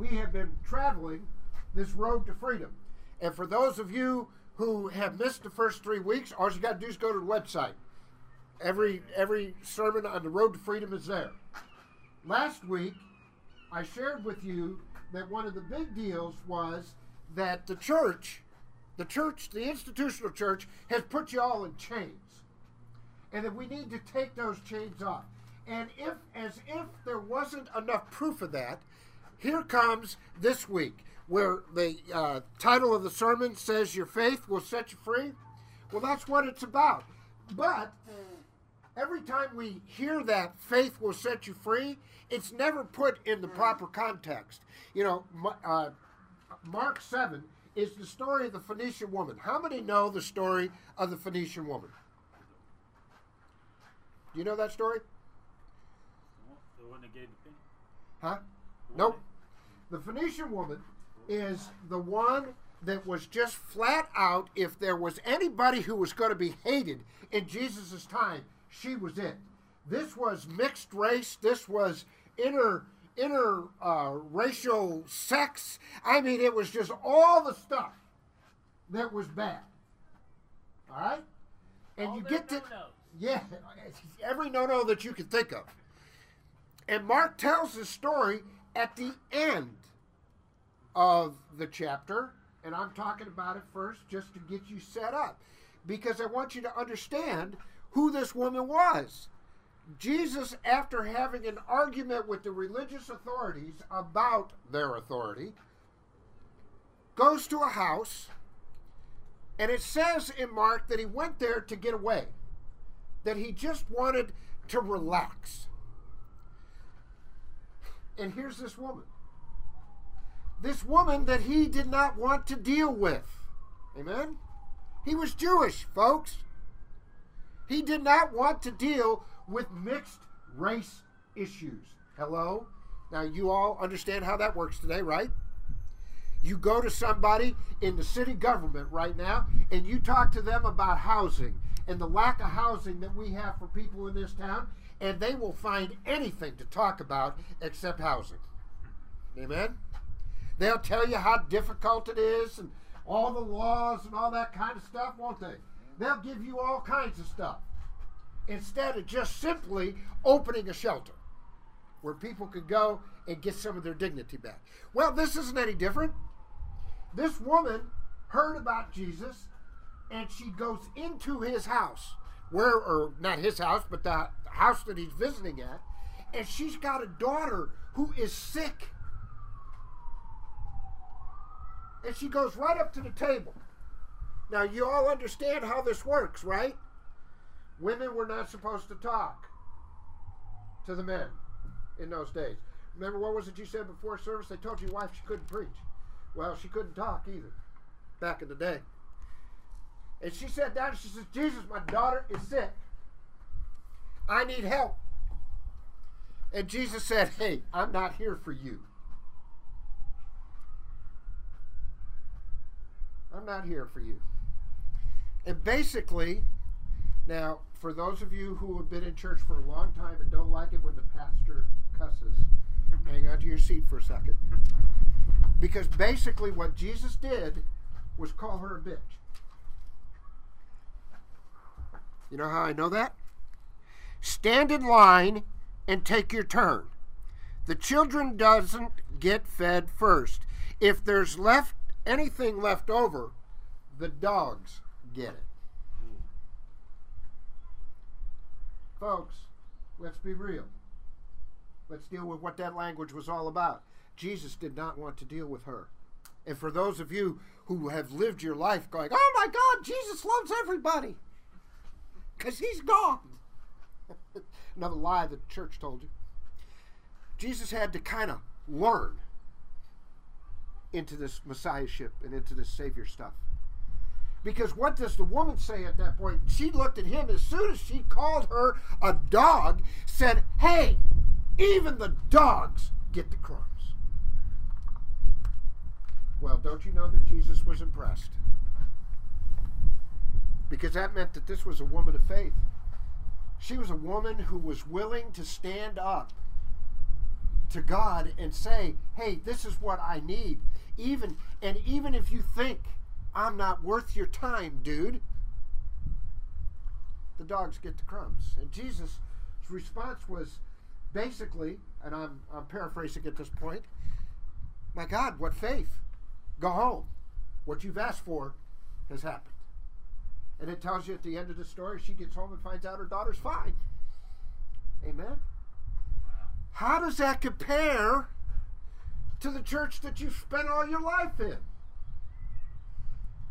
we have been traveling this road to freedom. And for those of you who have missed the first three weeks, all you got to do is go to the website. Every every sermon on the road to freedom is there. Last week, I shared with you that one of the big deals was that the church, the church, the institutional church, has put you all in chains, and that we need to take those chains off. And if, as if there wasn't enough proof of that, here comes this week where the uh, title of the sermon says, Your faith will set you free. Well, that's what it's about. But every time we hear that faith will set you free, it's never put in the proper context. You know, uh, Mark 7 is the story of the Phoenician woman. How many know the story of the Phoenician woman? Do you know that story? The one that gave the penny? Huh? Nope. The Phoenician woman is the one that was just flat out, if there was anybody who was going to be hated in Jesus' time, she was it. This was mixed race. This was inter inter uh, racial sex. I mean, it was just all the stuff that was bad. All right, and All you get to yeah, every no no that you can think of. And Mark tells the story at the end of the chapter, and I'm talking about it first just to get you set up because I want you to understand who this woman was. Jesus, after having an argument with the religious authorities about their authority, goes to a house, and it says in Mark that he went there to get away, that he just wanted to relax. And here's this woman. This woman that he did not want to deal with. Amen? He was Jewish, folks. He did not want to deal with mixed race issues. Hello? Now, you all understand how that works today, right? You go to somebody in the city government right now and you talk to them about housing and the lack of housing that we have for people in this town, and they will find anything to talk about except housing. Amen? They'll tell you how difficult it is and all the laws and all that kind of stuff, won't they? They'll give you all kinds of stuff instead of just simply opening a shelter where people could go and get some of their dignity back. Well, this isn't any different. This woman heard about Jesus and she goes into his house, where, or not his house, but the house that he's visiting at, and she's got a daughter who is sick. And she goes right up to the table. Now, you all understand how this works, right? Women were not supposed to talk to the men in those days. Remember what was it you said before service? They told your wife she couldn't preach. Well, she couldn't talk either back in the day. And she sat down and she says, Jesus, my daughter is sick. I need help. And Jesus said, Hey, I'm not here for you. I'm not here for you. And basically, now, for those of you who have been in church for a long time and don't like it when the pastor cusses, hang on to your seat for a second. Because basically, what Jesus did was call her a bitch. You know how I know that? Stand in line and take your turn. The children doesn't get fed first. If there's left anything left over, the dogs get it. Folks, let's be real. Let's deal with what that language was all about. Jesus did not want to deal with her. And for those of you who have lived your life going, oh my God, Jesus loves everybody, because he's gone. Another lie the church told you. Jesus had to kind of learn into this messiahship and into this savior stuff. Because what does the woman say at that point? She looked at him as soon as she called her a dog, said, Hey, even the dogs get the crumbs. Well, don't you know that Jesus was impressed? Because that meant that this was a woman of faith. She was a woman who was willing to stand up to God and say, "Hey, this is what I need." Even and even if you think I'm not worth your time, dude, the dogs get the crumbs. And Jesus' response was basically, and I'm I'm paraphrasing at this point, "My God, what faith? Go home. What you've asked for has happened." And it tells you at the end of the story, she gets home and finds out her daughter's fine. Amen. How does that compare to the church that you've spent all your life in?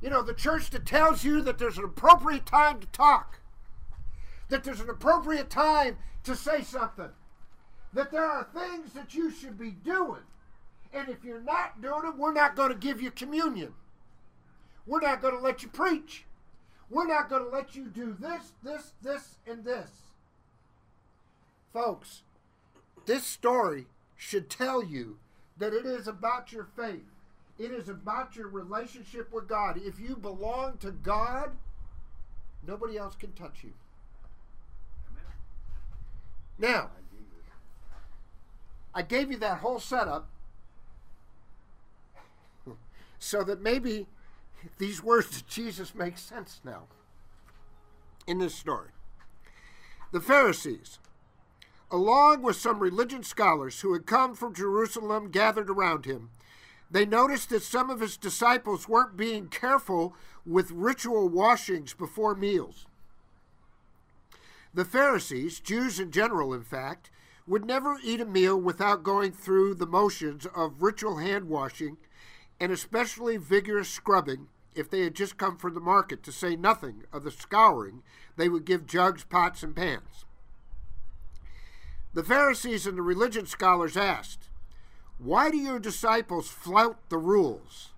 You know, the church that tells you that there's an appropriate time to talk, that there's an appropriate time to say something, that there are things that you should be doing. And if you're not doing it, we're not going to give you communion. We're not going to let you preach. We're not going to let you do this, this, this, and this. Folks, this story should tell you that it is about your faith. It is about your relationship with God. If you belong to God, nobody else can touch you. Now, I gave you that whole setup so that maybe these words of Jesus make sense now in this story. The Pharisees, along with some religion scholars who had come from Jerusalem, gathered around him. They noticed that some of his disciples weren't being careful with ritual washings before meals. The Pharisees, Jews in general, in fact, would never eat a meal without going through the motions of ritual hand washing and especially vigorous scrubbing if they had just come from the market, to say nothing of the scouring they would give jugs, pots, and pans. The Pharisees and the religion scholars asked, Why do your disciples flout the rules,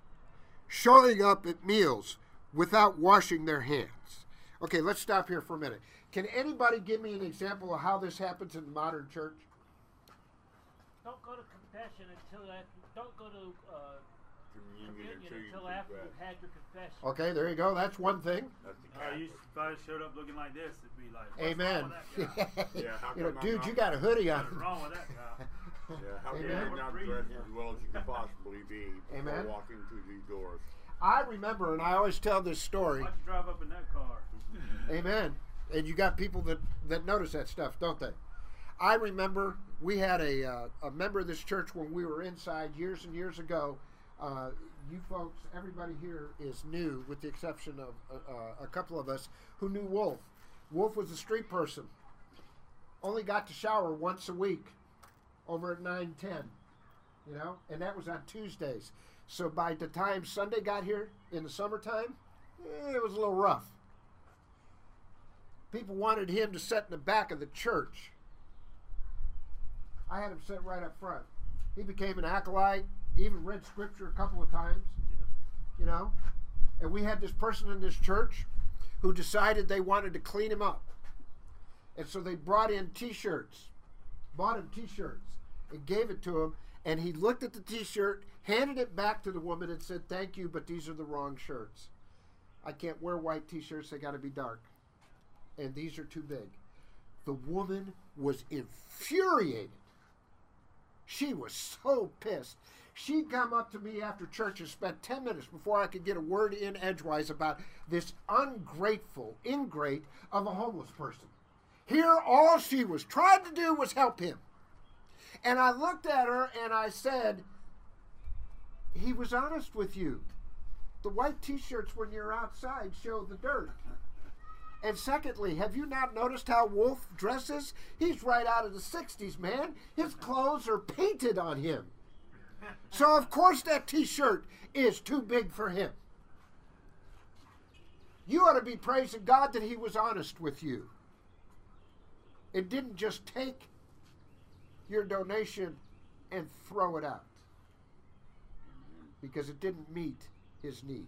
showing up at meals without washing their hands? Okay, let's stop here for a minute. Can anybody give me an example of how this happens in the modern church? Don't go to confession until after. Don't go to uh, Communion communion until until after you've had your confession. Okay, there you go. That's one thing. That's the Uh, you, Catholic. if I showed up looking like this, it'd be like, what's Amen. wrong with that guy? Yeah, you know, dude, not- you got a hoodie What's on. wrong with that guy? Yeah, how Amen. can you not dress as well as you could possibly be before Amen. walking through these doors? I remember, and I always tell this story. Why'd you drive up in that car? Amen. And you got people that, that notice that stuff, don't they? I remember we had a, uh, a member of this church when we were inside years and years ago. Uh, you folks, everybody here is new, with the exception of uh, uh, a couple of us who knew Wolf. Wolf was a street person. Only got to shower once a week over at 910, you know, and that was on Tuesdays. So by the time Sunday got here in the summertime, eh, it was a little rough. People wanted him to sit in the back of the church. I had him sit right up front. He became an acolyte, even read scripture a couple of times, you know. And we had this person in this church who decided they wanted to clean him up. And so they brought in t shirts, bought him t shirts, and gave it to him. And he looked at the t shirt, handed it back to the woman, and said, Thank you, but these are the wrong shirts. I can't wear white t shirts, they got to be dark and these are too big. The woman was infuriated. She was so pissed. She'd come up to me after church and spent 10 minutes before I could get a word in edgewise about this ungrateful ingrate of a homeless person. Here, all she was trying to do was help him. And I looked at her and I said, He was honest with you. The white t shirts when you're outside show the dirt. And secondly, have you not noticed how Wolf dresses? He's right out of the 60s, man. His clothes are painted on him. So, of course, that t shirt is too big for him. You ought to be praising God that he was honest with you. It didn't just take your donation and throw it out because it didn't meet his need.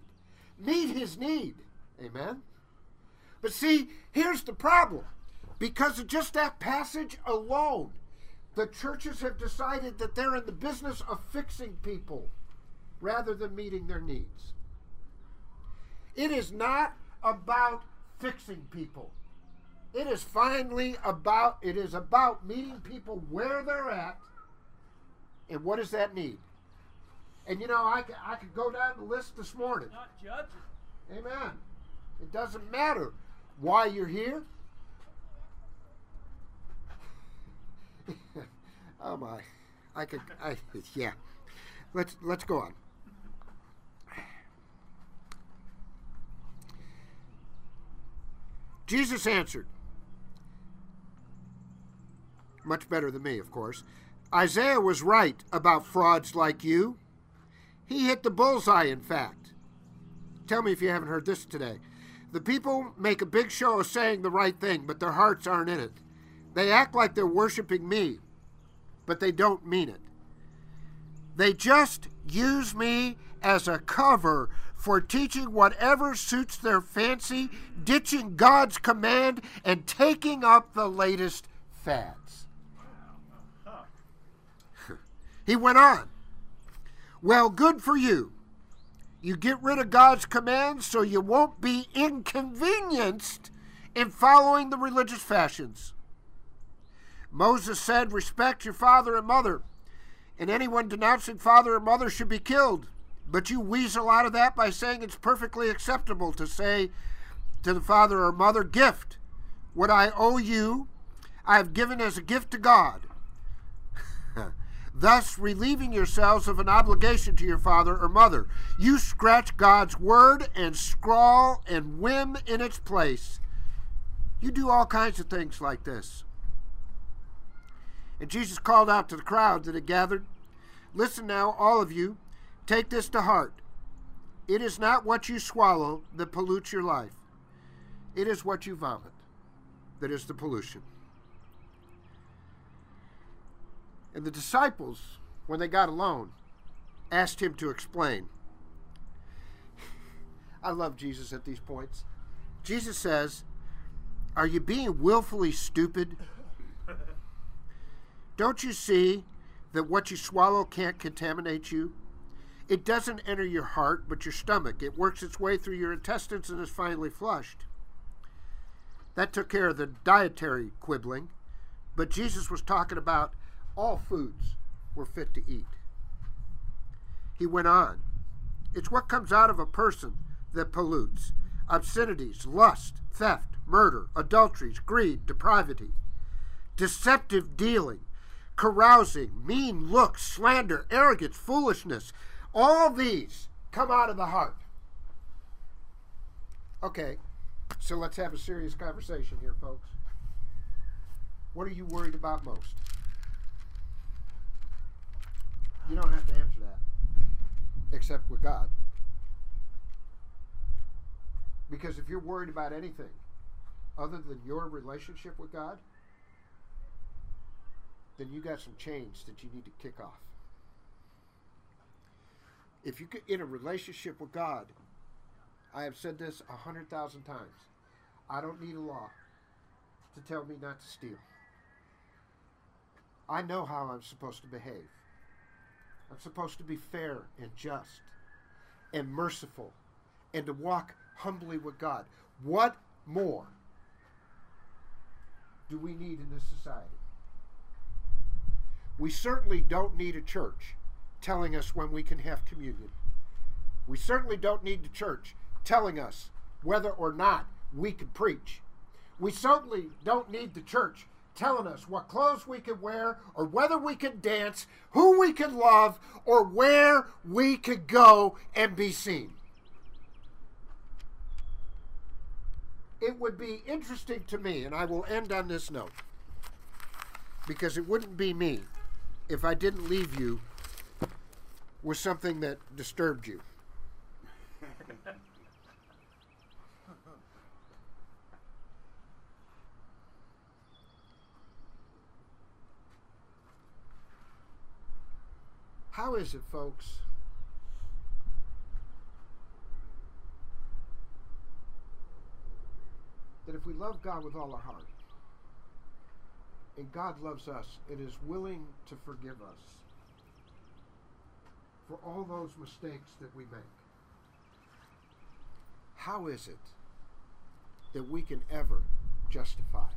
Meet his need. Amen. But see, here's the problem. Because of just that passage alone, the churches have decided that they're in the business of fixing people rather than meeting their needs. It is not about fixing people. It is finally about it is about meeting people where they're at And what does that need? And you know, I could, I could go down the list this morning. Not judging. Amen. It doesn't matter why you're here. Oh my. I could I yeah. Let's let's go on. Jesus answered. Much better than me, of course. Isaiah was right about frauds like you. He hit the bullseye, in fact. Tell me if you haven't heard this today. The people make a big show of saying the right thing, but their hearts aren't in it. They act like they're worshiping me, but they don't mean it. They just use me as a cover for teaching whatever suits their fancy, ditching God's command, and taking up the latest fads. he went on. Well, good for you. You get rid of God's commands so you won't be inconvenienced in following the religious fashions. Moses said, Respect your father and mother, and anyone denouncing father or mother should be killed. But you weasel out of that by saying it's perfectly acceptable to say to the father or mother, Gift, what I owe you, I have given as a gift to God thus relieving yourselves of an obligation to your father or mother. You scratch God's word and scrawl and whim in its place. You do all kinds of things like this. And Jesus called out to the crowd that had gathered Listen now, all of you, take this to heart. It is not what you swallow that pollutes your life, it is what you vomit that is the pollution. And the disciples, when they got alone, asked him to explain. I love Jesus at these points. Jesus says, Are you being willfully stupid? Don't you see that what you swallow can't contaminate you? It doesn't enter your heart, but your stomach. It works its way through your intestines and is finally flushed. That took care of the dietary quibbling, but Jesus was talking about all foods were fit to eat. He went on. It's what comes out of a person that pollutes obscenities, lust, theft, murder, adulteries, greed, depravity, deceptive dealing, carousing, mean looks, slander, arrogance, foolishness. All these come out of the heart. Okay, so let's have a serious conversation here, folks. What are you worried about most? You don't have to answer that, except with God. Because if you're worried about anything other than your relationship with God, then you got some chains that you need to kick off. If you get in a relationship with God, I have said this a hundred thousand times. I don't need a law to tell me not to steal. I know how I'm supposed to behave. I'm supposed to be fair and just and merciful and to walk humbly with God. What more do we need in this society? We certainly don't need a church telling us when we can have communion. We certainly don't need the church telling us whether or not we can preach. We certainly don't need the church telling us what clothes we can wear or whether we can dance, who we can love, or where we could go and be seen. It would be interesting to me, and I will end on this note, because it wouldn't be me if I didn't leave you with something that disturbed you. How is it, folks? That if we love God with all our heart, and God loves us and is willing to forgive us for all those mistakes that we make. How is it that we can ever justify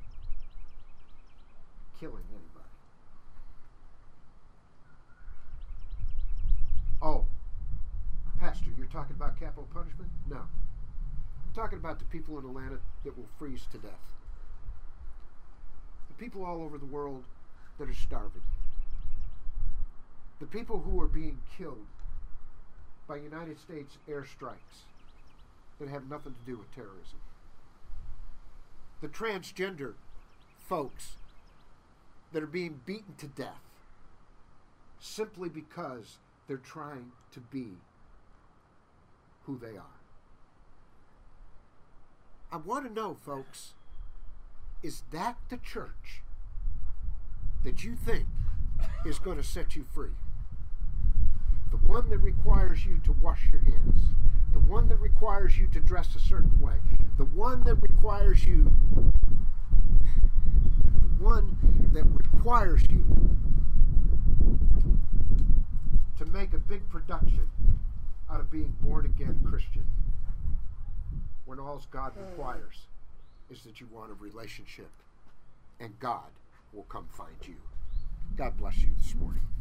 killing anybody? Oh, Pastor, you're talking about capital punishment? No. I'm talking about the people in Atlanta that will freeze to death. The people all over the world that are starving. The people who are being killed by United States airstrikes that have nothing to do with terrorism. The transgender folks that are being beaten to death simply because they're trying to be who they are. I want to know, folks, is that the church that you think is going to set you free? The one that requires you to wash your hands, the one that requires you to dress a certain way, the one that requires you, the one that requires you to make a big production out of being born again Christian when all God requires is that you want a relationship and God will come find you. God bless you this morning.